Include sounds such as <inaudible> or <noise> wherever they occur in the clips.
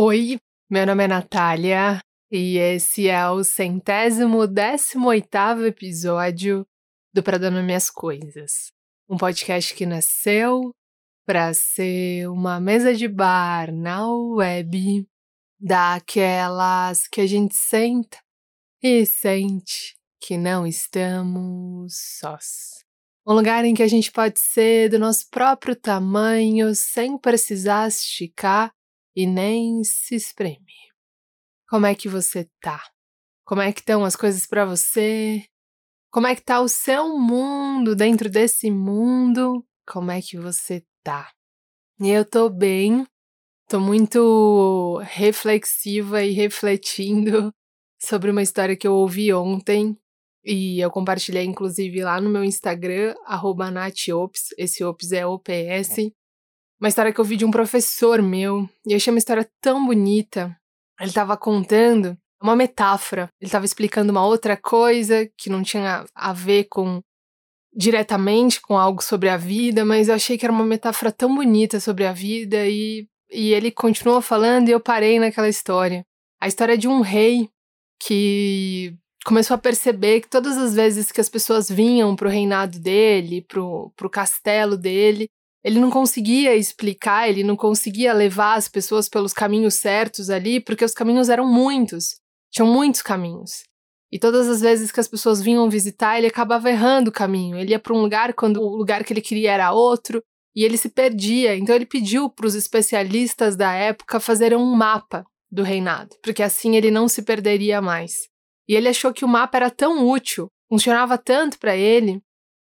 Oi, meu nome é Natália e esse é o centésimo décimo oitavo episódio do Pra Dando Minhas Coisas. Um podcast que nasceu para ser uma mesa de bar na web daquelas que a gente senta e sente que não estamos sós. Um lugar em que a gente pode ser do nosso próprio tamanho sem precisar esticar e nem se espreme. Como é que você tá? Como é que estão as coisas para você? Como é que tá o seu mundo dentro desse mundo? Como é que você tá? E eu tô bem, tô muito reflexiva e refletindo <laughs> sobre uma história que eu ouvi ontem e eu compartilhei inclusive lá no meu Instagram, natiops, esse ops é OPS, uma história que eu vi de um professor meu, e eu achei uma história tão bonita. Ele estava contando uma metáfora, ele estava explicando uma outra coisa que não tinha a ver com diretamente com algo sobre a vida, mas eu achei que era uma metáfora tão bonita sobre a vida e, e ele continuou falando e eu parei naquela história. A história de um rei que começou a perceber que todas as vezes que as pessoas vinham para o reinado dele, para o castelo dele, ele não conseguia explicar, ele não conseguia levar as pessoas pelos caminhos certos ali, porque os caminhos eram muitos. Tinham muitos caminhos. E todas as vezes que as pessoas vinham visitar, ele acabava errando o caminho. Ele ia para um lugar quando o lugar que ele queria era outro, e ele se perdia. Então ele pediu para os especialistas da época fazerem um mapa do reinado, porque assim ele não se perderia mais. E ele achou que o mapa era tão útil, funcionava tanto para ele,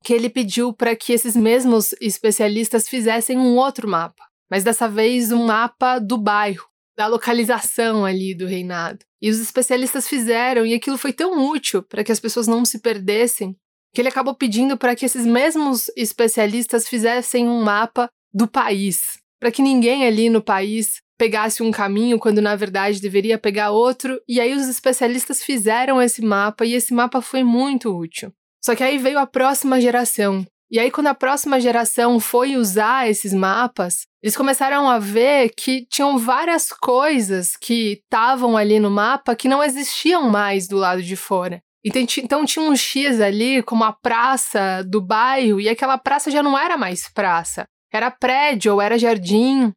que ele pediu para que esses mesmos especialistas fizessem um outro mapa, mas dessa vez um mapa do bairro, da localização ali do reinado. E os especialistas fizeram, e aquilo foi tão útil para que as pessoas não se perdessem, que ele acabou pedindo para que esses mesmos especialistas fizessem um mapa do país, para que ninguém ali no país pegasse um caminho quando na verdade deveria pegar outro, e aí os especialistas fizeram esse mapa e esse mapa foi muito útil. Só que aí veio a próxima geração. E aí, quando a próxima geração foi usar esses mapas, eles começaram a ver que tinham várias coisas que estavam ali no mapa que não existiam mais do lado de fora. Então, então tinha um X ali, como a praça do bairro, e aquela praça já não era mais praça. Era prédio, ou era jardim,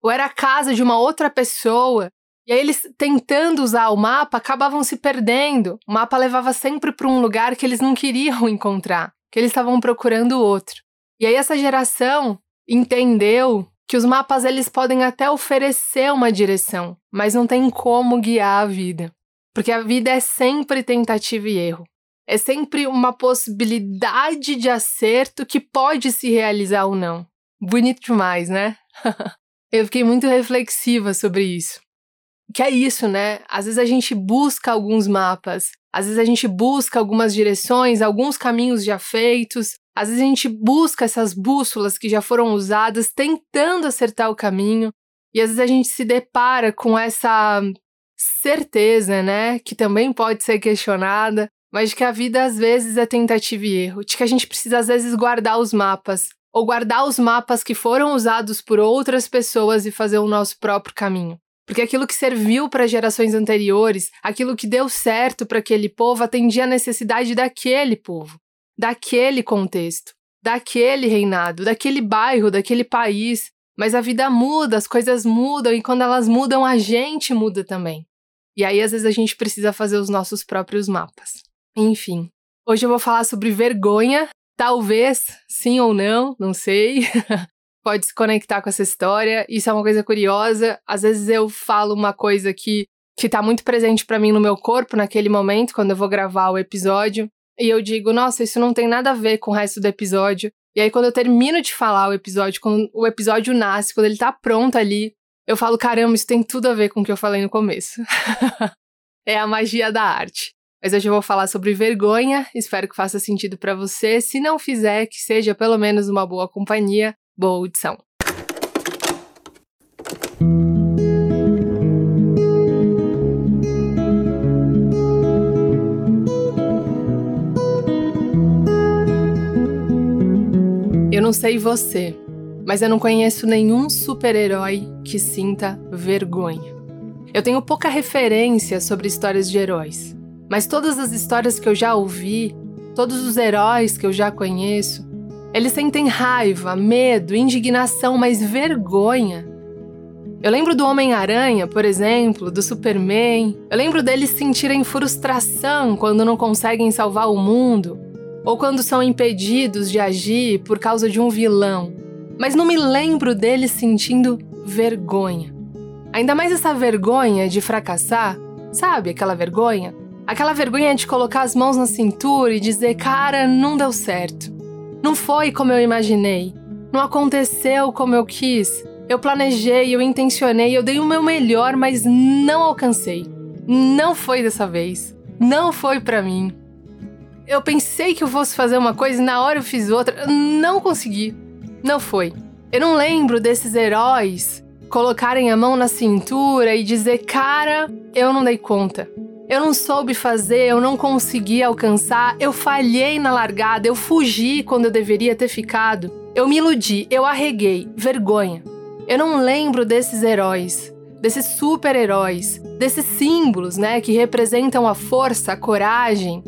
ou era casa de uma outra pessoa. E aí eles tentando usar o mapa acabavam se perdendo. O mapa levava sempre para um lugar que eles não queriam <laughs> encontrar, que eles estavam procurando outro. E aí essa geração entendeu que os mapas eles podem até oferecer uma direção, mas não tem como guiar a vida. Porque a vida é sempre tentativa e erro. É sempre uma possibilidade de acerto que pode se realizar ou não. Bonito demais, né? <laughs> Eu fiquei muito reflexiva sobre isso que é isso, né? Às vezes a gente busca alguns mapas, às vezes a gente busca algumas direções, alguns caminhos já feitos, às vezes a gente busca essas bússolas que já foram usadas, tentando acertar o caminho, e às vezes a gente se depara com essa certeza, né? Que também pode ser questionada, mas de que a vida às vezes é tentativa e erro, de que a gente precisa às vezes guardar os mapas, ou guardar os mapas que foram usados por outras pessoas e fazer o nosso próprio caminho. Porque aquilo que serviu para gerações anteriores, aquilo que deu certo para aquele povo, atendia a necessidade daquele povo, daquele contexto, daquele reinado, daquele bairro, daquele país. Mas a vida muda, as coisas mudam e quando elas mudam, a gente muda também. E aí, às vezes, a gente precisa fazer os nossos próprios mapas. Enfim, hoje eu vou falar sobre vergonha, talvez, sim ou não, não sei. <laughs> pode se conectar com essa história. Isso é uma coisa curiosa. Às vezes eu falo uma coisa que que tá muito presente para mim no meu corpo naquele momento quando eu vou gravar o episódio, e eu digo, nossa, isso não tem nada a ver com o resto do episódio. E aí quando eu termino de falar o episódio, quando o episódio nasce, quando ele tá pronto ali, eu falo, caramba, isso tem tudo a ver com o que eu falei no começo. <laughs> é a magia da arte. Mas hoje eu vou falar sobre vergonha, espero que faça sentido para você. Se não fizer, que seja pelo menos uma boa companhia. Boa audição. Eu não sei você, mas eu não conheço nenhum super-herói que sinta vergonha. Eu tenho pouca referência sobre histórias de heróis, mas todas as histórias que eu já ouvi, todos os heróis que eu já conheço, eles sentem raiva, medo, indignação, mas vergonha. Eu lembro do Homem-Aranha, por exemplo, do Superman. Eu lembro deles sentirem frustração quando não conseguem salvar o mundo, ou quando são impedidos de agir por causa de um vilão. Mas não me lembro deles sentindo vergonha. Ainda mais essa vergonha de fracassar, sabe aquela vergonha? Aquela vergonha de colocar as mãos na cintura e dizer, cara, não deu certo. Não foi como eu imaginei. Não aconteceu como eu quis. Eu planejei, eu intencionei, eu dei o meu melhor, mas não alcancei. Não foi dessa vez. Não foi para mim. Eu pensei que eu fosse fazer uma coisa e na hora eu fiz outra. Não consegui. Não foi. Eu não lembro desses heróis colocarem a mão na cintura e dizer: Cara, eu não dei conta. Eu não soube fazer, eu não consegui alcançar, eu falhei na largada, eu fugi quando eu deveria ter ficado. Eu me iludi, eu arreguei. Vergonha. Eu não lembro desses heróis, desses super-heróis, desses símbolos, né, que representam a força, a coragem,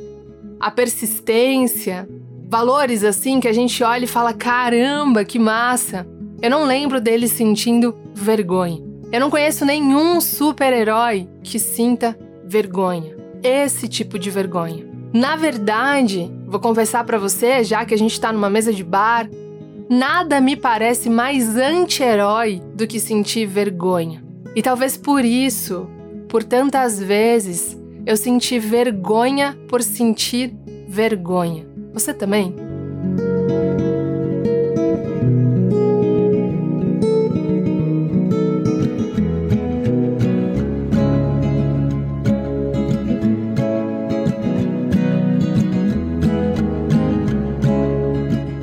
a persistência, valores assim que a gente olha e fala: caramba, que massa! Eu não lembro deles sentindo vergonha. Eu não conheço nenhum super-herói que sinta vergonha. Esse tipo de vergonha. Na verdade, vou confessar para você, já que a gente tá numa mesa de bar, nada me parece mais anti-herói do que sentir vergonha. E talvez por isso, por tantas vezes, eu senti vergonha por sentir vergonha. Você também?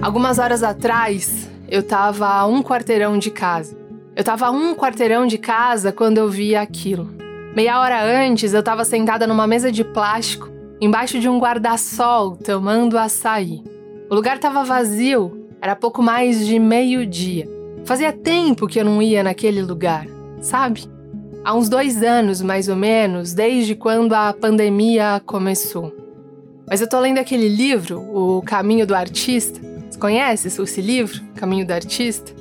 Algumas horas atrás, eu tava a um quarteirão de casa. Eu tava a um quarteirão de casa quando eu vi aquilo. Meia hora antes, eu tava sentada numa mesa de plástico, embaixo de um guarda-sol, tomando açaí. O lugar tava vazio, era pouco mais de meio-dia. Fazia tempo que eu não ia naquele lugar, sabe? Há uns dois anos, mais ou menos, desde quando a pandemia começou. Mas eu tô lendo aquele livro, O Caminho do Artista, Conhece esse livro, Caminho do Artista?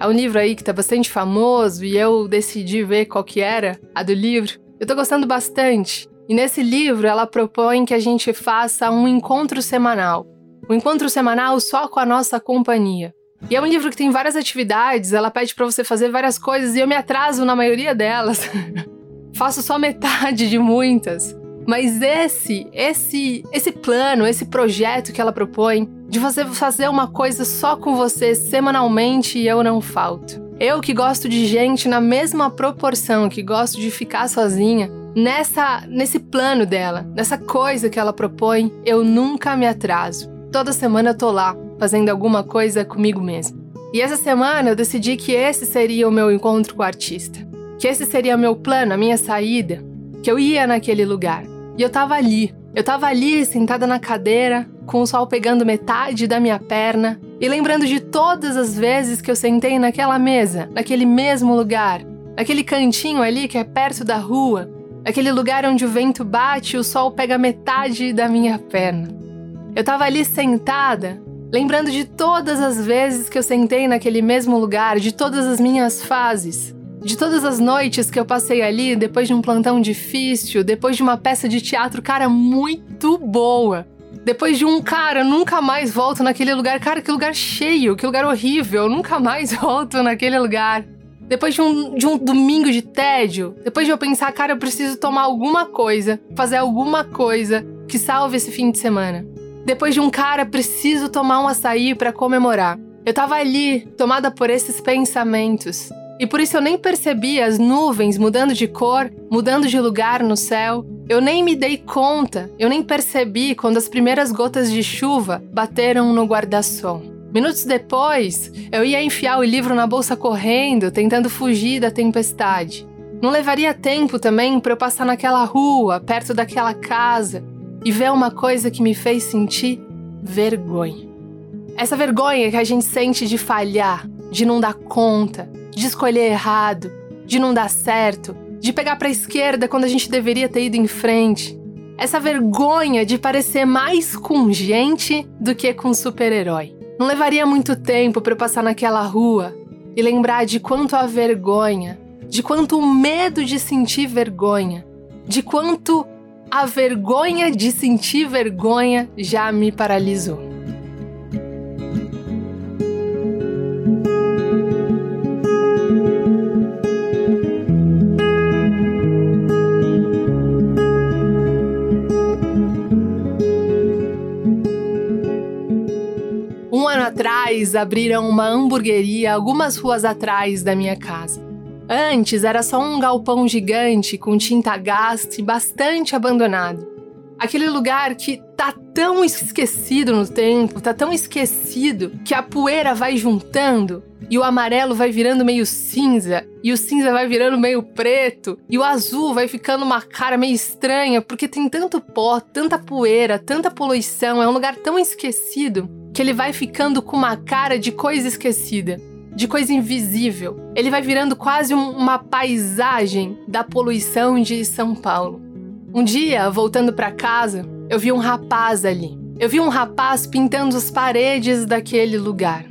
É um livro aí que tá bastante famoso e eu decidi ver qual que era a do livro. Eu tô gostando bastante. E nesse livro ela propõe que a gente faça um encontro semanal. Um encontro semanal só com a nossa companhia. E é um livro que tem várias atividades, ela pede para você fazer várias coisas e eu me atraso na maioria delas. <laughs> Faço só metade de muitas. Mas esse, esse, esse plano, esse projeto que ela propõe de você fazer uma coisa só com você semanalmente e eu não falto. Eu que gosto de gente na mesma proporção, que gosto de ficar sozinha, nessa nesse plano dela, nessa coisa que ela propõe, eu nunca me atraso. Toda semana eu tô lá, fazendo alguma coisa comigo mesma. E essa semana eu decidi que esse seria o meu encontro com o artista. Que esse seria meu plano, a minha saída, que eu ia naquele lugar. E eu tava ali. Eu tava ali, sentada na cadeira, com o sol pegando metade da minha perna e lembrando de todas as vezes que eu sentei naquela mesa, naquele mesmo lugar, naquele cantinho ali que é perto da rua, aquele lugar onde o vento bate e o sol pega metade da minha perna. Eu tava ali sentada, lembrando de todas as vezes que eu sentei naquele mesmo lugar, de todas as minhas fases, de todas as noites que eu passei ali, depois de um plantão difícil, depois de uma peça de teatro, cara, muito boa. Depois de um cara, nunca mais volto naquele lugar. Cara, que lugar cheio, que lugar horrível, nunca mais <laughs> volto naquele lugar. Depois de um, de um domingo de tédio, depois de eu pensar, cara, eu preciso tomar alguma coisa, fazer alguma coisa que salve esse fim de semana. Depois de um cara, preciso tomar um açaí para comemorar. Eu tava ali, tomada por esses pensamentos. E por isso eu nem percebi as nuvens mudando de cor, mudando de lugar no céu. Eu nem me dei conta, eu nem percebi quando as primeiras gotas de chuva bateram no guarda-sol. Minutos depois, eu ia enfiar o livro na bolsa correndo, tentando fugir da tempestade. Não levaria tempo também para eu passar naquela rua, perto daquela casa, e ver uma coisa que me fez sentir vergonha. Essa vergonha que a gente sente de falhar, de não dar conta, de escolher errado, de não dar certo, de pegar para a esquerda quando a gente deveria ter ido em frente. Essa vergonha de parecer mais com gente do que com super-herói. Não levaria muito tempo para eu passar naquela rua e lembrar de quanto a vergonha, de quanto o medo de sentir vergonha, de quanto a vergonha de sentir vergonha já me paralisou. Atrás abriram uma hamburgueria algumas ruas atrás da minha casa. Antes era só um galpão gigante com tinta gasta e bastante abandonado. Aquele lugar que tá tão esquecido no tempo, tá tão esquecido que a poeira vai juntando e o amarelo vai virando meio cinza, e o cinza vai virando meio preto, e o azul vai ficando uma cara meio estranha, porque tem tanto pó, tanta poeira, tanta poluição, é um lugar tão esquecido que ele vai ficando com uma cara de coisa esquecida, de coisa invisível. Ele vai virando quase um, uma paisagem da poluição de São Paulo. Um dia, voltando para casa, eu vi um rapaz ali. Eu vi um rapaz pintando as paredes daquele lugar.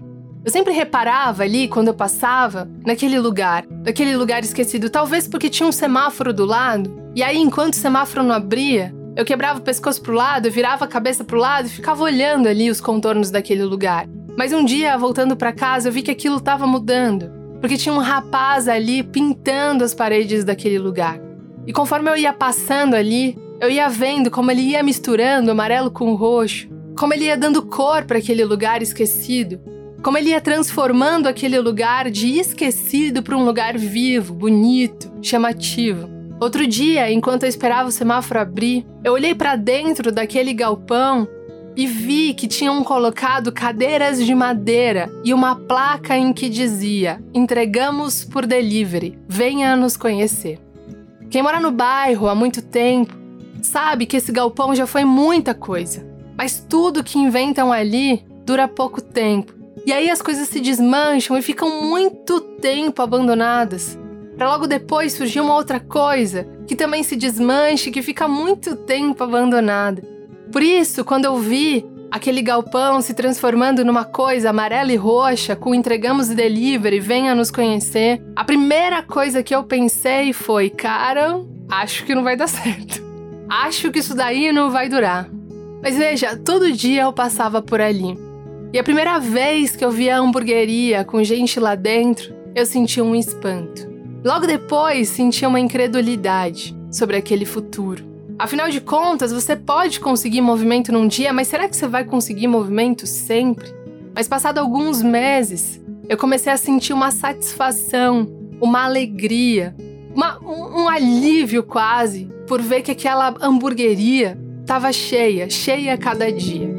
Eu sempre reparava ali, quando eu passava, naquele lugar, naquele lugar esquecido, talvez porque tinha um semáforo do lado, e aí, enquanto o semáforo não abria, eu quebrava o pescoço pro lado, virava a cabeça pro lado e ficava olhando ali os contornos daquele lugar. Mas um dia, voltando para casa, eu vi que aquilo estava mudando, porque tinha um rapaz ali pintando as paredes daquele lugar. E conforme eu ia passando ali, eu ia vendo como ele ia misturando amarelo com roxo, como ele ia dando cor para aquele lugar esquecido, como ele ia transformando aquele lugar de esquecido para um lugar vivo, bonito, chamativo. Outro dia, enquanto eu esperava o semáforo abrir, eu olhei para dentro daquele galpão e vi que tinham colocado cadeiras de madeira e uma placa em que dizia: Entregamos por delivery, venha nos conhecer. Quem mora no bairro há muito tempo sabe que esse galpão já foi muita coisa, mas tudo que inventam ali dura pouco tempo. E aí as coisas se desmancham e ficam muito tempo abandonadas para logo depois surgir uma outra coisa que também se desmanche, que fica muito tempo abandonada. Por isso, quando eu vi aquele galpão se transformando numa coisa amarela e roxa, com entregamos e delivery, venha nos conhecer, a primeira coisa que eu pensei foi: cara, acho que não vai dar certo. Acho que isso daí não vai durar. Mas veja, todo dia eu passava por ali. E a primeira vez que eu vi a hamburgueria com gente lá dentro, eu senti um espanto. Logo depois, senti uma incredulidade sobre aquele futuro. Afinal de contas, você pode conseguir movimento num dia, mas será que você vai conseguir movimento sempre? Mas passado alguns meses, eu comecei a sentir uma satisfação, uma alegria, uma, um, um alívio quase por ver que aquela hamburgueria estava cheia, cheia a cada dia.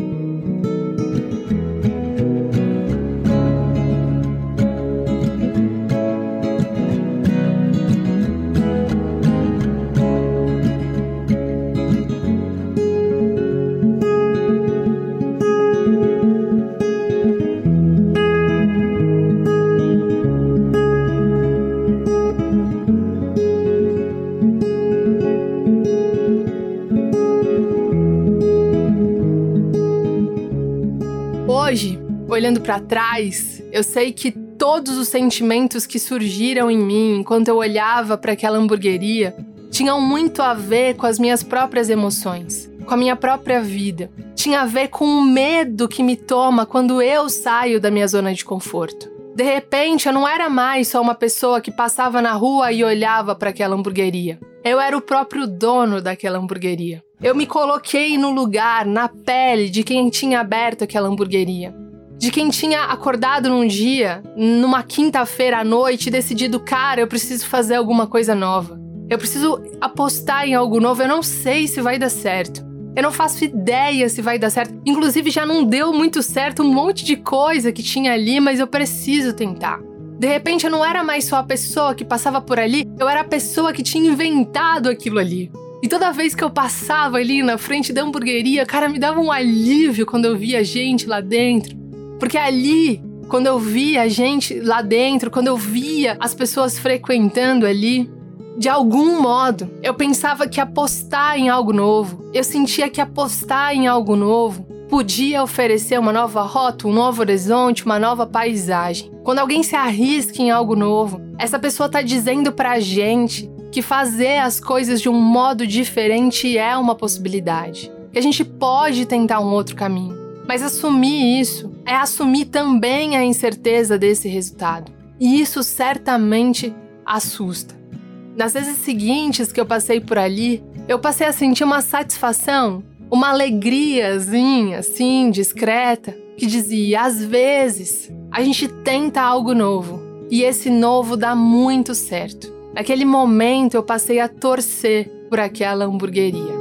Para trás, eu sei que todos os sentimentos que surgiram em mim enquanto eu olhava para aquela hamburgueria tinham muito a ver com as minhas próprias emoções, com a minha própria vida. Tinha a ver com o medo que me toma quando eu saio da minha zona de conforto. De repente, eu não era mais só uma pessoa que passava na rua e olhava para aquela hamburgueria. Eu era o próprio dono daquela hamburgueria. Eu me coloquei no lugar, na pele de quem tinha aberto aquela hamburgueria de quem tinha acordado num dia, numa quinta-feira à noite, e decidido, cara, eu preciso fazer alguma coisa nova. Eu preciso apostar em algo novo, eu não sei se vai dar certo. Eu não faço ideia se vai dar certo. Inclusive, já não deu muito certo um monte de coisa que tinha ali, mas eu preciso tentar. De repente, eu não era mais só a pessoa que passava por ali, eu era a pessoa que tinha inventado aquilo ali. E toda vez que eu passava ali na frente da hamburgueria, cara, me dava um alívio quando eu via gente lá dentro. Porque ali, quando eu via a gente lá dentro, quando eu via as pessoas frequentando ali, De algum modo, eu pensava que apostar em algo novo, eu sentia que apostar em algo novo podia oferecer uma nova rota, um novo horizonte, uma nova paisagem. Quando alguém se arrisca em algo novo, essa pessoa está dizendo pra gente que fazer as coisas de um modo diferente é uma possibilidade. Que a gente pode tentar um outro caminho. Mas assumir isso é assumir também a incerteza desse resultado. E isso certamente assusta. Nas vezes seguintes que eu passei por ali, eu passei a sentir uma satisfação, uma alegriazinha, assim, discreta, que dizia: às vezes a gente tenta algo novo e esse novo dá muito certo. Naquele momento eu passei a torcer por aquela hamburgueria.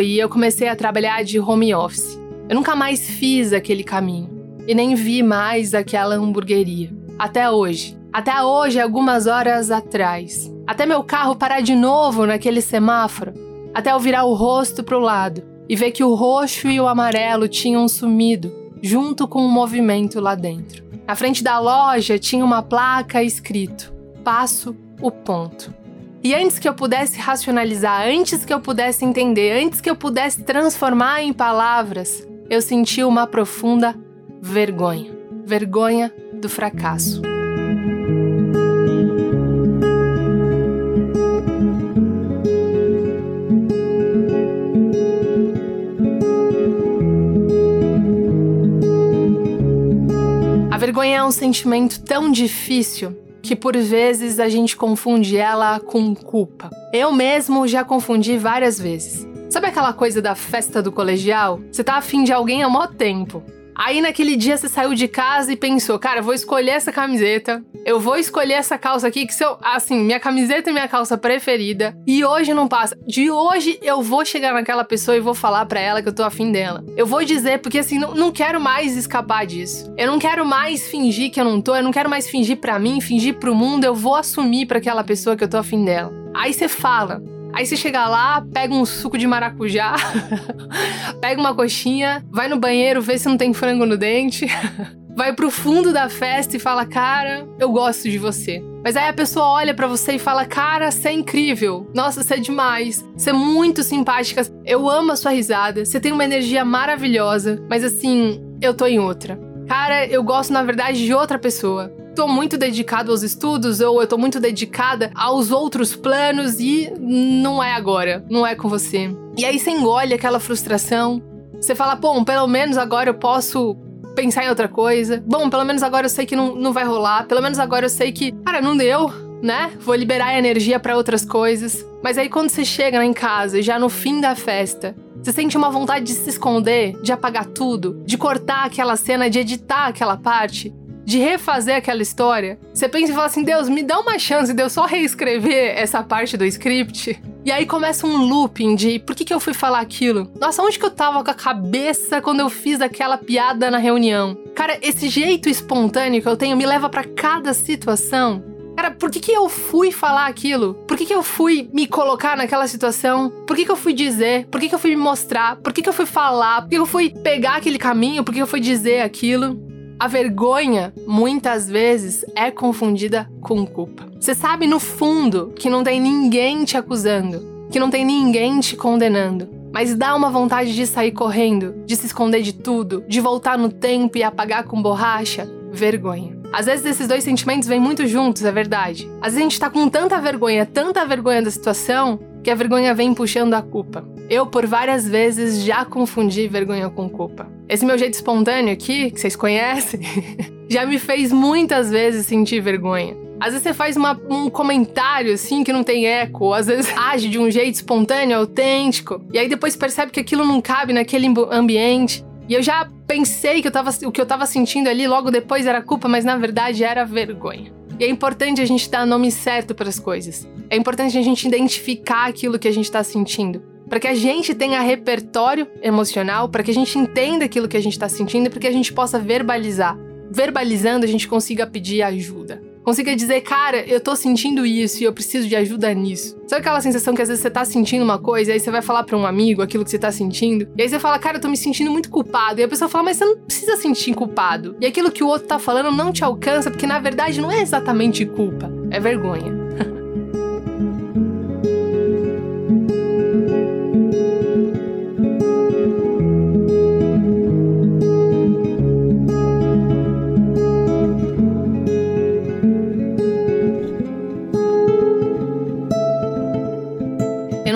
E eu comecei a trabalhar de home office. Eu nunca mais fiz aquele caminho e nem vi mais aquela hamburgueria. Até hoje. Até hoje, algumas horas atrás. Até meu carro parar de novo naquele semáforo. Até eu virar o rosto para o lado e ver que o roxo e o amarelo tinham sumido, junto com o um movimento lá dentro. Na frente da loja tinha uma placa escrito: Passo o ponto. E antes que eu pudesse racionalizar, antes que eu pudesse entender, antes que eu pudesse transformar em palavras, eu senti uma profunda vergonha. Vergonha do fracasso. A vergonha é um sentimento tão difícil que por vezes a gente confunde ela com culpa. Eu mesmo já confundi várias vezes. Sabe aquela coisa da festa do colegial? Você tá afim de alguém há mó tempo. Aí naquele dia você saiu de casa e pensou, cara, vou escolher essa camiseta, eu vou escolher essa calça aqui, que são, assim, minha camiseta é minha calça preferida, e hoje não passa. De hoje eu vou chegar naquela pessoa e vou falar para ela que eu tô afim dela. Eu vou dizer, porque assim, não, não quero mais escapar disso. Eu não quero mais fingir que eu não tô, eu não quero mais fingir para mim, fingir pro mundo, eu vou assumir para aquela pessoa que eu tô afim dela. Aí você fala, Aí você chega lá, pega um suco de maracujá, <laughs> pega uma coxinha, vai no banheiro, vê se não tem frango no dente, <laughs> vai pro fundo da festa e fala: Cara, eu gosto de você. Mas aí a pessoa olha para você e fala: Cara, você é incrível. Nossa, você é demais. Você é muito simpática. Eu amo a sua risada. Você tem uma energia maravilhosa. Mas assim, eu tô em outra. Cara, eu gosto na verdade de outra pessoa tô muito dedicado aos estudos ou eu tô muito dedicada aos outros planos e não é agora, não é com você. E aí você engole aquela frustração. Você fala, bom, pelo menos agora eu posso pensar em outra coisa. Bom, pelo menos agora eu sei que não, não vai rolar. Pelo menos agora eu sei que, cara, não deu, né? Vou liberar energia para outras coisas. Mas aí quando você chega em casa, já no fim da festa, você sente uma vontade de se esconder, de apagar tudo, de cortar aquela cena, de editar aquela parte de refazer aquela história, você pensa e fala assim: Deus, me dá uma chance de eu só reescrever essa parte do script. E aí começa um looping de por que, que eu fui falar aquilo? Nossa, onde que eu tava com a cabeça quando eu fiz aquela piada na reunião? Cara, esse jeito espontâneo que eu tenho me leva para cada situação. Cara, por que, que eu fui falar aquilo? Por que, que eu fui me colocar naquela situação? Por que, que eu fui dizer? Por que, que eu fui me mostrar? Por que, que eu fui falar? Por que, que eu fui pegar aquele caminho? Por que eu fui dizer aquilo? A vergonha, muitas vezes, é confundida com culpa. Você sabe no fundo que não tem ninguém te acusando, que não tem ninguém te condenando, mas dá uma vontade de sair correndo, de se esconder de tudo, de voltar no tempo e apagar com borracha? Vergonha. Às vezes esses dois sentimentos vêm muito juntos, é verdade. Às vezes a gente tá com tanta vergonha, tanta vergonha da situação, que a vergonha vem puxando a culpa. Eu, por várias vezes, já confundi vergonha com culpa. Esse meu jeito espontâneo aqui, que vocês conhecem, <laughs> já me fez muitas vezes sentir vergonha. Às vezes você faz uma, um comentário assim que não tem eco, às vezes <laughs> age de um jeito espontâneo, autêntico, e aí depois percebe que aquilo não cabe naquele ambiente. E eu já pensei que eu tava, o que eu tava sentindo ali logo depois era culpa, mas na verdade era vergonha. E é importante a gente dar nome certo para as coisas. É importante a gente identificar aquilo que a gente está sentindo. Para que a gente tenha repertório emocional, para que a gente entenda aquilo que a gente está sentindo e para que a gente possa verbalizar. Verbalizando, a gente consiga pedir ajuda consiga dizer, cara, eu tô sentindo isso e eu preciso de ajuda nisso. Sabe aquela sensação que às vezes você tá sentindo uma coisa e aí você vai falar para um amigo aquilo que você tá sentindo? E aí você fala, cara, eu tô me sentindo muito culpado. E a pessoa fala, mas você não precisa sentir culpado. E aquilo que o outro tá falando não te alcança, porque na verdade não é exatamente culpa, é vergonha.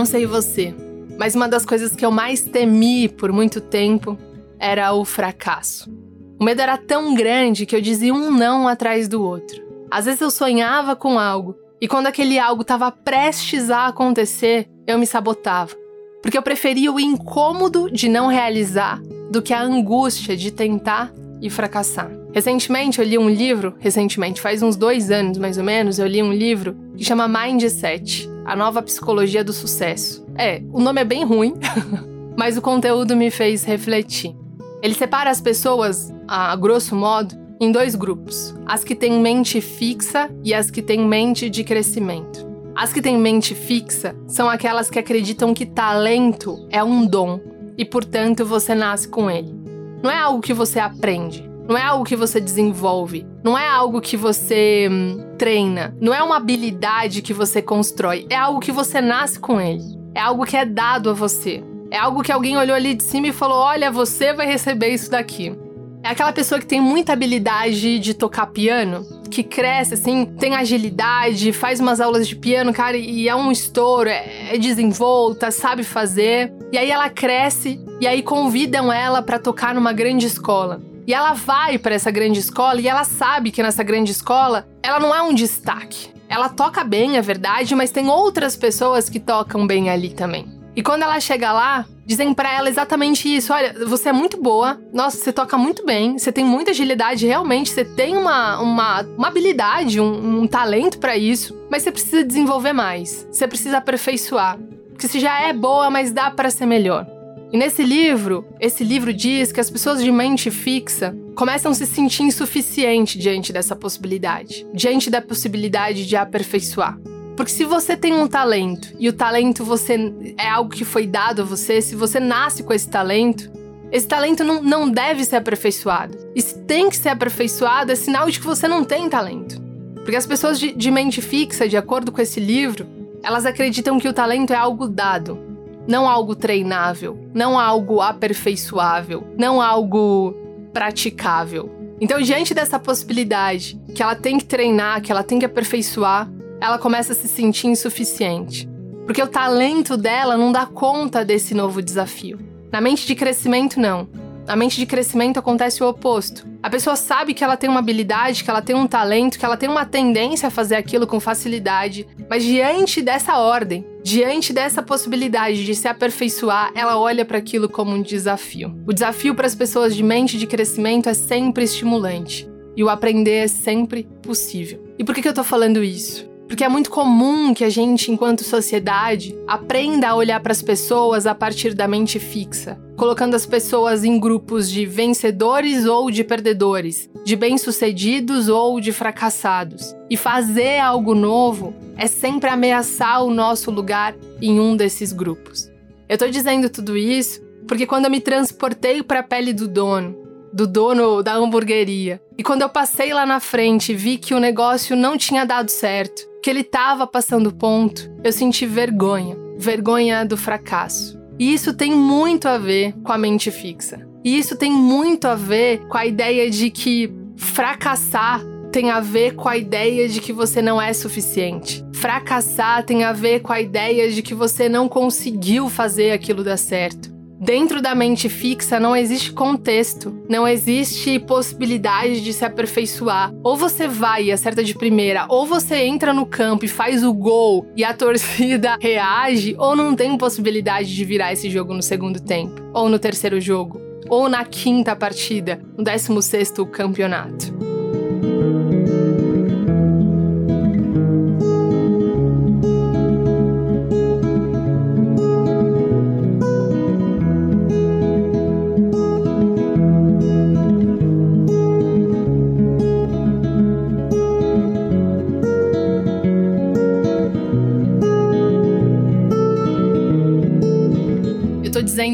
Não sei você, mas uma das coisas que eu mais temi por muito tempo era o fracasso. O medo era tão grande que eu dizia um não atrás do outro. Às vezes eu sonhava com algo e quando aquele algo estava prestes a acontecer, eu me sabotava. Porque eu preferia o incômodo de não realizar do que a angústia de tentar e fracassar. Recentemente eu li um livro, recentemente, faz uns dois anos mais ou menos, eu li um livro que chama Mindset A Nova Psicologia do Sucesso. É, o nome é bem ruim, <laughs> mas o conteúdo me fez refletir. Ele separa as pessoas, a grosso modo, em dois grupos: as que têm mente fixa e as que têm mente de crescimento. As que têm mente fixa são aquelas que acreditam que talento é um dom e, portanto, você nasce com ele. Não é algo que você aprende, não é algo que você desenvolve, não é algo que você hum, treina, não é uma habilidade que você constrói, é algo que você nasce com ele. É algo que é dado a você. É algo que alguém olhou ali de cima e falou: "Olha, você vai receber isso daqui". É aquela pessoa que tem muita habilidade de tocar piano, que cresce assim, tem agilidade, faz umas aulas de piano, cara, e é um estouro, é, é desenvolta, sabe fazer. E aí ela cresce e aí convidam ela para tocar numa grande escola. E ela vai para essa grande escola e ela sabe que nessa grande escola ela não é um destaque. Ela toca bem, é verdade, mas tem outras pessoas que tocam bem ali também. E quando ela chega lá, dizem para ela exatamente isso: olha, você é muito boa, nossa, você toca muito bem, você tem muita agilidade, realmente, você tem uma, uma, uma habilidade, um, um talento para isso, mas você precisa desenvolver mais, você precisa aperfeiçoar. Porque você já é boa, mas dá para ser melhor. E nesse livro, esse livro diz que as pessoas de mente fixa começam a se sentir insuficiente diante dessa possibilidade, diante da possibilidade de aperfeiçoar. Porque se você tem um talento e o talento você é algo que foi dado a você, se você nasce com esse talento, esse talento não, não deve ser aperfeiçoado. E se tem que ser aperfeiçoado, é sinal de que você não tem talento. Porque as pessoas de, de mente fixa, de acordo com esse livro, elas acreditam que o talento é algo dado, não algo treinável, não algo aperfeiçoável, não algo praticável. Então, diante dessa possibilidade que ela tem que treinar, que ela tem que aperfeiçoar, ela começa a se sentir insuficiente. Porque o talento dela não dá conta desse novo desafio. Na mente de crescimento, não. Na mente de crescimento acontece o oposto. A pessoa sabe que ela tem uma habilidade, que ela tem um talento, que ela tem uma tendência a fazer aquilo com facilidade, mas diante dessa ordem, diante dessa possibilidade de se aperfeiçoar, ela olha para aquilo como um desafio. O desafio para as pessoas de mente de crescimento é sempre estimulante e o aprender é sempre possível. E por que, eu tô falando isso? Porque é muito comum que a gente, enquanto sociedade, aprenda a olhar para as pessoas a partir da mente fixa, colocando as pessoas em grupos de vencedores ou de perdedores, de bem-sucedidos ou de fracassados. E fazer algo novo é sempre ameaçar o nosso lugar em um desses grupos. Eu tô dizendo tudo isso porque quando eu me transportei para a pele do dono, do dono da hamburgueria, e quando eu passei lá na frente vi que o negócio não tinha dado certo, que ele estava passando ponto, eu senti vergonha, vergonha do fracasso. E isso tem muito a ver com a mente fixa. E isso tem muito a ver com a ideia de que fracassar tem a ver com a ideia de que você não é suficiente. Fracassar tem a ver com a ideia de que você não conseguiu fazer aquilo dar certo. Dentro da mente fixa não existe contexto, não existe possibilidade de se aperfeiçoar. Ou você vai e acerta de primeira, ou você entra no campo e faz o gol e a <laughs> torcida reage, ou não tem possibilidade de virar esse jogo no segundo tempo, ou no terceiro jogo, ou na quinta partida, no décimo sexto campeonato.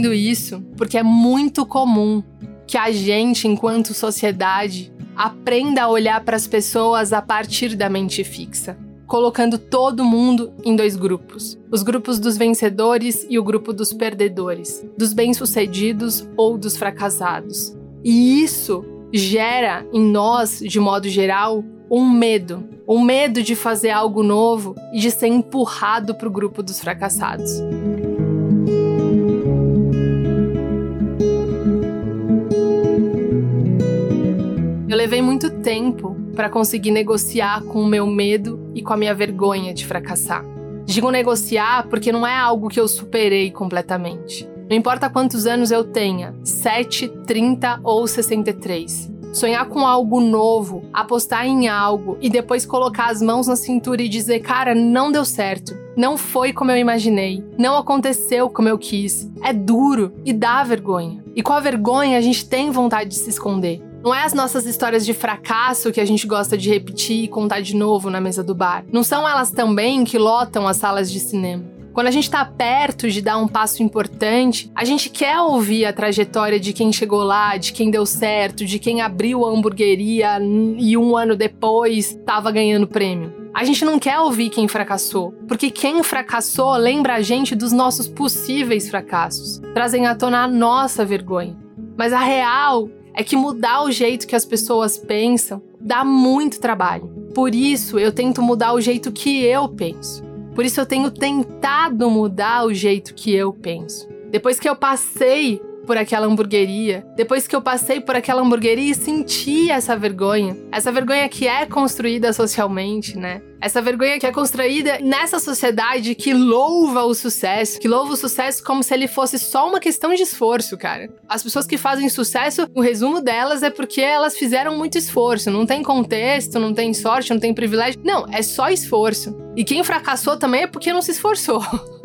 Dizendo isso porque é muito comum que a gente, enquanto sociedade, aprenda a olhar para as pessoas a partir da mente fixa, colocando todo mundo em dois grupos: os grupos dos vencedores e o grupo dos perdedores, dos bem-sucedidos ou dos fracassados. E isso gera em nós, de modo geral, um medo, um medo de fazer algo novo e de ser empurrado para o grupo dos fracassados. Levei muito tempo para conseguir negociar com o meu medo e com a minha vergonha de fracassar. Digo negociar porque não é algo que eu superei completamente. Não importa quantos anos eu tenha, 7, 30 ou 63. Sonhar com algo novo, apostar em algo e depois colocar as mãos na cintura e dizer: cara, não deu certo, não foi como eu imaginei, não aconteceu como eu quis. É duro e dá vergonha. E com a vergonha a gente tem vontade de se esconder. Não é as nossas histórias de fracasso que a gente gosta de repetir e contar de novo na mesa do bar. Não são elas também que lotam as salas de cinema. Quando a gente está perto de dar um passo importante, a gente quer ouvir a trajetória de quem chegou lá, de quem deu certo, de quem abriu a hamburgueria e um ano depois estava ganhando prêmio. A gente não quer ouvir quem fracassou, porque quem fracassou lembra a gente dos nossos possíveis fracassos, trazem à tona a nossa vergonha. Mas a real é que mudar o jeito que as pessoas pensam dá muito trabalho. Por isso eu tento mudar o jeito que eu penso. Por isso eu tenho tentado mudar o jeito que eu penso. Depois que eu passei por aquela hamburgueria, depois que eu passei por aquela hamburgueria e senti essa vergonha, essa vergonha que é construída socialmente, né? Essa vergonha que é construída nessa sociedade que louva o sucesso, que louva o sucesso como se ele fosse só uma questão de esforço, cara. As pessoas que fazem sucesso, o resumo delas é porque elas fizeram muito esforço. Não tem contexto, não tem sorte, não tem privilégio. Não, é só esforço. E quem fracassou também é porque não se esforçou. <laughs>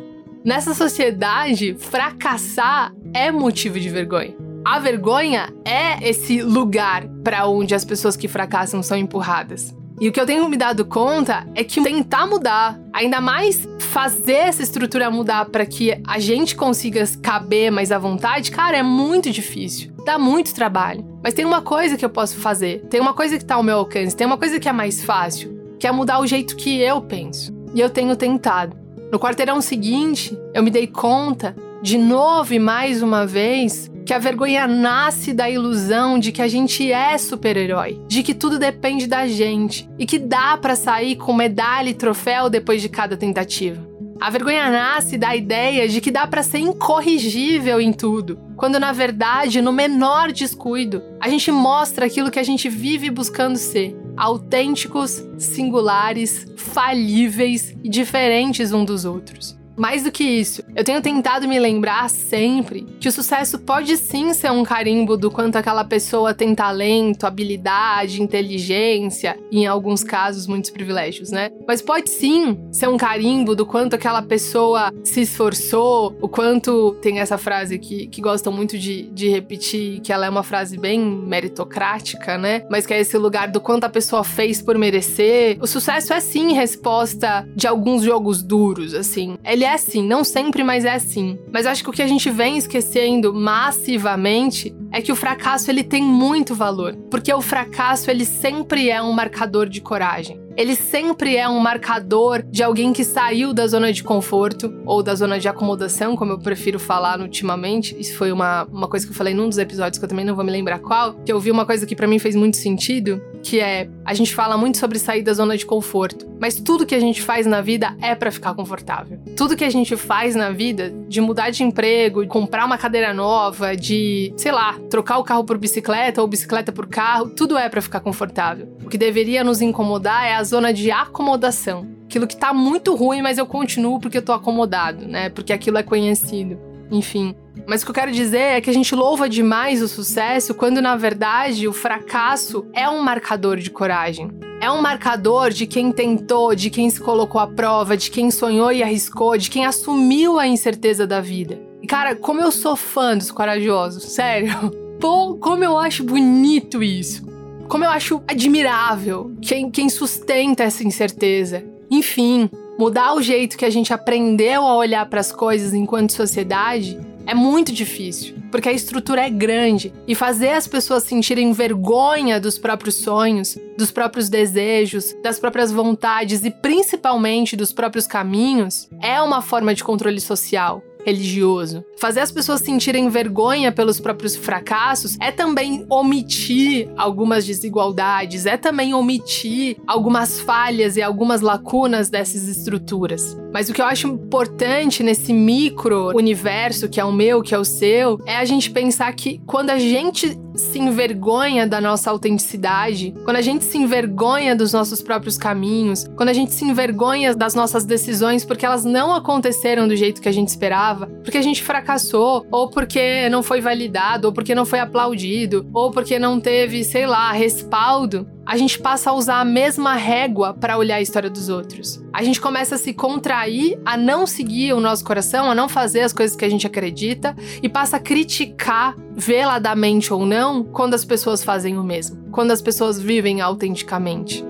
Nessa sociedade, fracassar é motivo de vergonha. A vergonha é esse lugar para onde as pessoas que fracassam são empurradas. E o que eu tenho me dado conta é que tentar mudar, ainda mais fazer essa estrutura mudar para que a gente consiga caber mais à vontade, cara, é muito difícil. Dá muito trabalho. Mas tem uma coisa que eu posso fazer, tem uma coisa que está ao meu alcance, tem uma coisa que é mais fácil, que é mudar o jeito que eu penso. E eu tenho tentado. No quarteirão seguinte, eu me dei conta, de novo e mais uma vez, que a vergonha nasce da ilusão de que a gente é super-herói, de que tudo depende da gente e que dá para sair com medalha e troféu depois de cada tentativa. A vergonha nasce da ideia de que dá para ser incorrigível em tudo, quando na verdade, no menor descuido, a gente mostra aquilo que a gente vive buscando ser: autênticos, singulares, falíveis e diferentes um dos outros. Mais do que isso, eu tenho tentado me lembrar sempre que o sucesso pode sim ser um carimbo do quanto aquela pessoa tem talento, habilidade, inteligência e, em alguns casos, muitos privilégios, né? Mas pode sim ser um carimbo do quanto aquela pessoa se esforçou, o quanto tem essa frase que, que gostam muito de, de repetir, que ela é uma frase bem meritocrática, né? Mas que é esse lugar do quanto a pessoa fez por merecer. O sucesso é sim resposta de alguns jogos duros, assim. Ele é assim, não sempre, mas é assim. Mas acho que o que a gente vem esquecendo massivamente é que o fracasso ele tem muito valor, porque o fracasso ele sempre é um marcador de coragem ele sempre é um marcador de alguém que saiu da zona de conforto ou da zona de acomodação, como eu prefiro falar ultimamente. Isso foi uma, uma coisa que eu falei num dos episódios que eu também não vou me lembrar qual, que eu vi uma coisa que para mim fez muito sentido, que é a gente fala muito sobre sair da zona de conforto, mas tudo que a gente faz na vida é para ficar confortável. Tudo que a gente faz na vida, de mudar de emprego, comprar uma cadeira nova, de, sei lá, trocar o carro por bicicleta ou bicicleta por carro, tudo é para ficar confortável. O que deveria nos incomodar é a zona de acomodação. Aquilo que tá muito ruim, mas eu continuo porque eu tô acomodado, né? Porque aquilo é conhecido. Enfim. Mas o que eu quero dizer é que a gente louva demais o sucesso quando, na verdade, o fracasso é um marcador de coragem. É um marcador de quem tentou, de quem se colocou à prova, de quem sonhou e arriscou, de quem assumiu a incerteza da vida. E, cara, como eu sou fã dos corajosos, sério. <laughs> Pô, como eu acho bonito isso como eu acho admirável quem, quem sustenta essa incerteza. Enfim, mudar o jeito que a gente aprendeu a olhar para as coisas enquanto sociedade É muito difícil, porque a estrutura é grande e fazer as pessoas sentirem vergonha dos próprios sonhos, dos próprios desejos, das próprias vontades e principalmente dos próprios caminhos é uma forma de controle social religioso. Fazer as pessoas sentirem vergonha pelos próprios fracassos é também omitir algumas desigualdades, é também omitir algumas falhas e algumas lacunas dessas estruturas. Mas o que eu acho importante nesse micro universo que é o meu, que é o seu, é a gente pensar que quando a gente se envergonha da nossa autenticidade, quando a gente se envergonha dos nossos próprios caminhos, quando a gente se envergonha das nossas decisões porque elas não aconteceram do jeito que a gente esperava, porque a gente fracassou, ou porque não foi validado, ou porque não foi aplaudido, ou porque não teve, sei lá, respaldo, a gente passa a usar a mesma régua para olhar a história dos outros. A gente começa a se contrair, a não seguir o nosso coração, a não fazer as coisas que a gente acredita e passa a criticar, veladamente ou não, quando as pessoas fazem o mesmo, quando as pessoas vivem autenticamente.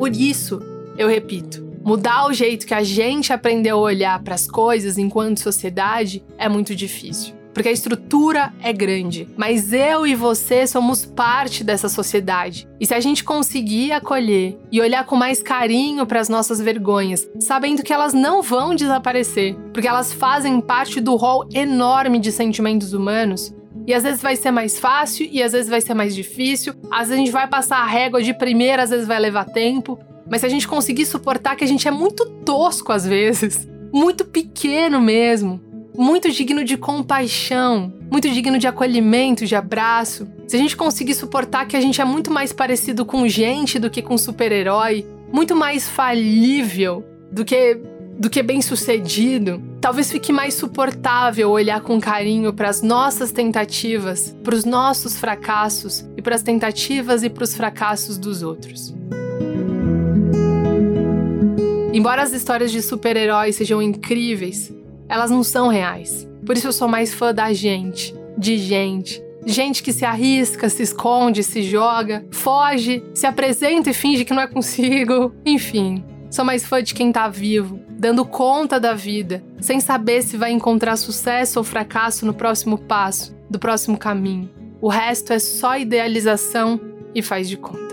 Por isso, eu repito, Mudar o jeito que a gente aprendeu a olhar para as coisas enquanto sociedade é muito difícil. Porque a estrutura é grande, mas eu e você somos parte dessa sociedade. E se a gente conseguir acolher e olhar com mais carinho para as nossas vergonhas, sabendo que elas não vão desaparecer, porque elas fazem parte do rol enorme de sentimentos humanos, e às vezes vai ser mais fácil e às vezes vai ser mais difícil. Às vezes a gente vai passar a régua de primeira, às vezes vai levar tempo. Mas se a gente conseguir suportar que a gente é muito tosco às vezes, <laughs> muito pequeno mesmo, muito digno de compaixão, muito digno de acolhimento, de abraço, se a gente conseguir suportar que a gente é muito mais parecido com gente do que com super-herói, muito mais falível do que do que bem-sucedido, talvez fique mais suportável olhar com carinho para as nossas tentativas, para os nossos fracassos e para as tentativas e para os fracassos dos outros. Embora as histórias de super-heróis sejam incríveis, elas não são reais. Por isso eu sou mais fã da gente, de gente. Gente que se arrisca, se esconde, se joga, foge, se apresenta e finge que não é consigo. Enfim, sou mais fã de quem tá vivo, dando conta da vida, sem saber se vai encontrar sucesso ou fracasso no próximo passo, do próximo caminho. O resto é só idealização e faz de conta.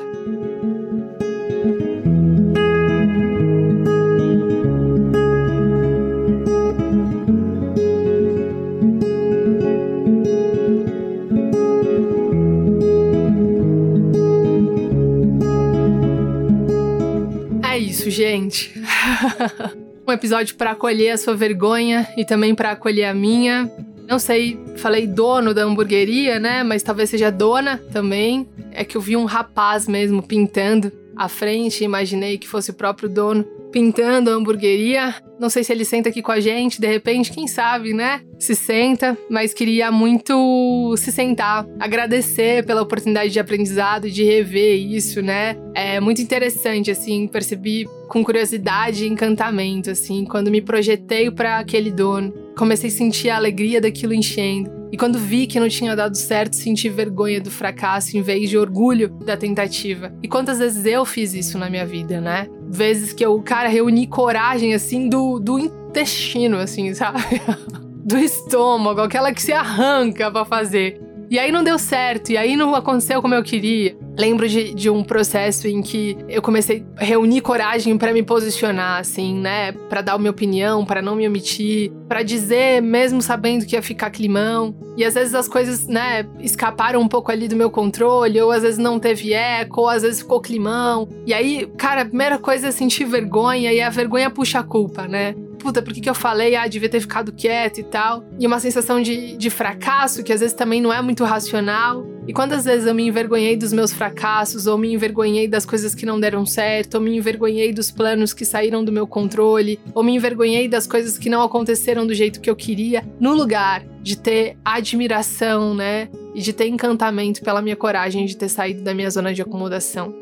gente. <laughs> um episódio para acolher a sua vergonha e também para acolher a minha. Não sei, falei dono da hamburgueria, né? Mas talvez seja dona também. É que eu vi um rapaz mesmo pintando à frente, imaginei que fosse o próprio dono pintando a hamburgueria. Não sei se ele senta aqui com a gente, de repente, quem sabe, né? Se senta, mas queria muito se sentar, agradecer pela oportunidade de aprendizado, de rever isso, né? É muito interessante, assim, percebi com curiosidade e encantamento, assim, quando me projetei para aquele dono. Comecei a sentir a alegria daquilo enchendo. E quando vi que não tinha dado certo, senti vergonha do fracasso em vez de orgulho da tentativa. E quantas vezes eu fiz isso na minha vida, né? Vezes que eu, cara, reuni coragem, assim, do, do intestino, assim, sabe? <laughs> do estômago, aquela que se arranca para fazer. E aí não deu certo, e aí não aconteceu como eu queria. Lembro de, de um processo em que eu comecei a reunir coragem para me posicionar, assim, né? Para dar a minha opinião, para não me omitir, para dizer, mesmo sabendo que ia ficar climão. E às vezes as coisas, né, escaparam um pouco ali do meu controle, ou às vezes não teve eco, ou às vezes ficou climão. E aí, cara, a primeira coisa é sentir vergonha, e a vergonha puxa a culpa, né? puta, por que, que eu falei? Ah, devia ter ficado quieto e tal. E uma sensação de, de fracasso, que às vezes também não é muito racional. E quantas vezes eu me envergonhei dos meus fracassos, ou me envergonhei das coisas que não deram certo, ou me envergonhei dos planos que saíram do meu controle, ou me envergonhei das coisas que não aconteceram do jeito que eu queria, no lugar de ter admiração, né? E de ter encantamento pela minha coragem de ter saído da minha zona de acomodação.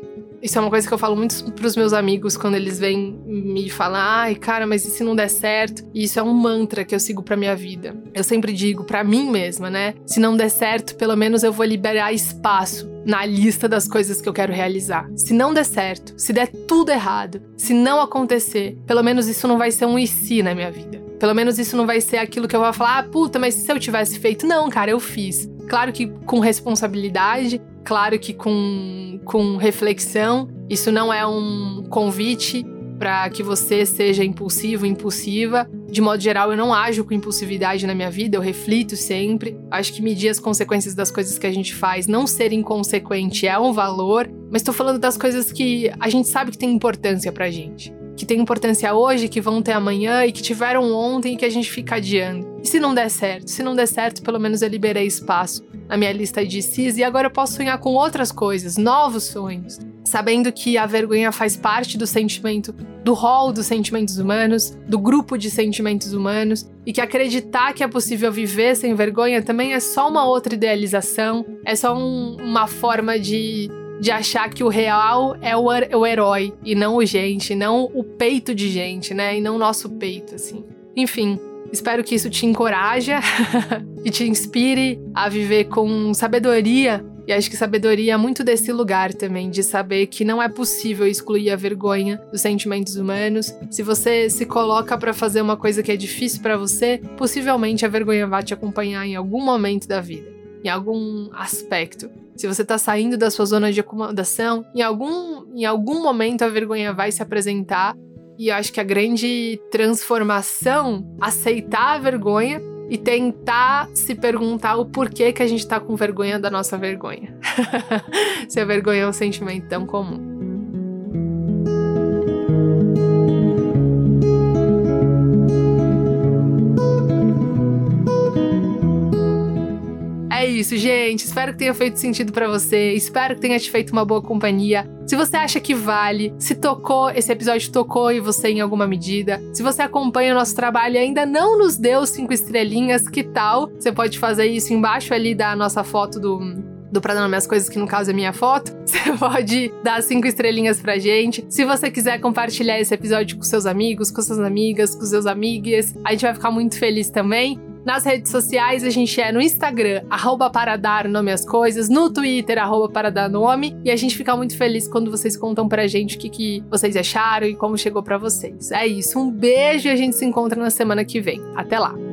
Isso é uma coisa que eu falo muito pros meus amigos quando eles vêm me falar, ai, cara, mas e se não der certo? E isso é um mantra que eu sigo pra minha vida. Eu sempre digo para mim mesma, né? Se não der certo, pelo menos eu vou liberar espaço na lista das coisas que eu quero realizar. Se não der certo, se der tudo errado, se não acontecer, pelo menos isso não vai ser um e se na minha vida. Pelo menos isso não vai ser aquilo que eu vou falar, ah, puta, mas se eu tivesse feito? Não, cara, eu fiz. Claro que com responsabilidade, claro que com, com reflexão. Isso não é um convite para que você seja impulsivo, impulsiva. De modo geral, eu não ajo com impulsividade na minha vida, eu reflito sempre. Acho que medir as consequências das coisas que a gente faz, não ser inconsequente é um valor, mas estou falando das coisas que a gente sabe que tem importância pra gente. Que tem importância hoje, que vão ter amanhã e que tiveram ontem e que a gente fica adiando. E se não der certo? Se não der certo, pelo menos eu liberei espaço na minha lista de CIS e agora eu posso sonhar com outras coisas, novos sonhos. Sabendo que a vergonha faz parte do sentimento, do rol dos sentimentos humanos, do grupo de sentimentos humanos, e que acreditar que é possível viver sem vergonha também é só uma outra idealização, é só um, uma forma de de achar que o real é o, o, herói e não o gente, não o peito de gente, né? E não o nosso peito, assim. Enfim, Espero que isso te encoraje <laughs> e te inspire a viver com sabedoria. E acho que sabedoria é muito desse lugar também, de saber que não é possível excluir a vergonha dos sentimentos humanos. Se você se coloca para fazer uma coisa que é difícil para você, possivelmente a vergonha vai te acompanhar em algum momento da vida, em algum aspecto. Se você está saindo da sua zona de acomodação, em algum, em algum momento a vergonha vai se apresentar e eu acho que a grande transformação, aceitar a vergonha e tentar se perguntar o porquê que a gente tá com vergonha da nossa vergonha. <laughs> se a vergonha é um sentimento tão comum. Isso, gente. Espero que tenha feito sentido para você. Espero que tenha te feito uma boa companhia. Se você acha que vale, se tocou, esse episódio tocou em você em alguma medida, se você acompanha o nosso trabalho e ainda não nos deu cinco estrelinhas, que tal? Você pode fazer isso embaixo ali da nossa foto do, do Pra Dar Minhas Coisas, que no caso é minha foto. <laughs> Você pode dar cinco estrelinhas pra gente. Se você quiser compartilhar esse episódio com seus amigos, com suas amigas, com seus amigues, a gente vai ficar muito feliz também. Nas redes sociais, a gente é no Instagram, arroba para dar nome às coisas, no Twitter, arroba para dar nome, e a gente fica muito feliz quando vocês contam pra gente o que, que vocês acharam e como chegou para vocês. É isso, um beijo e a gente se encontra na semana que vem. Até lá!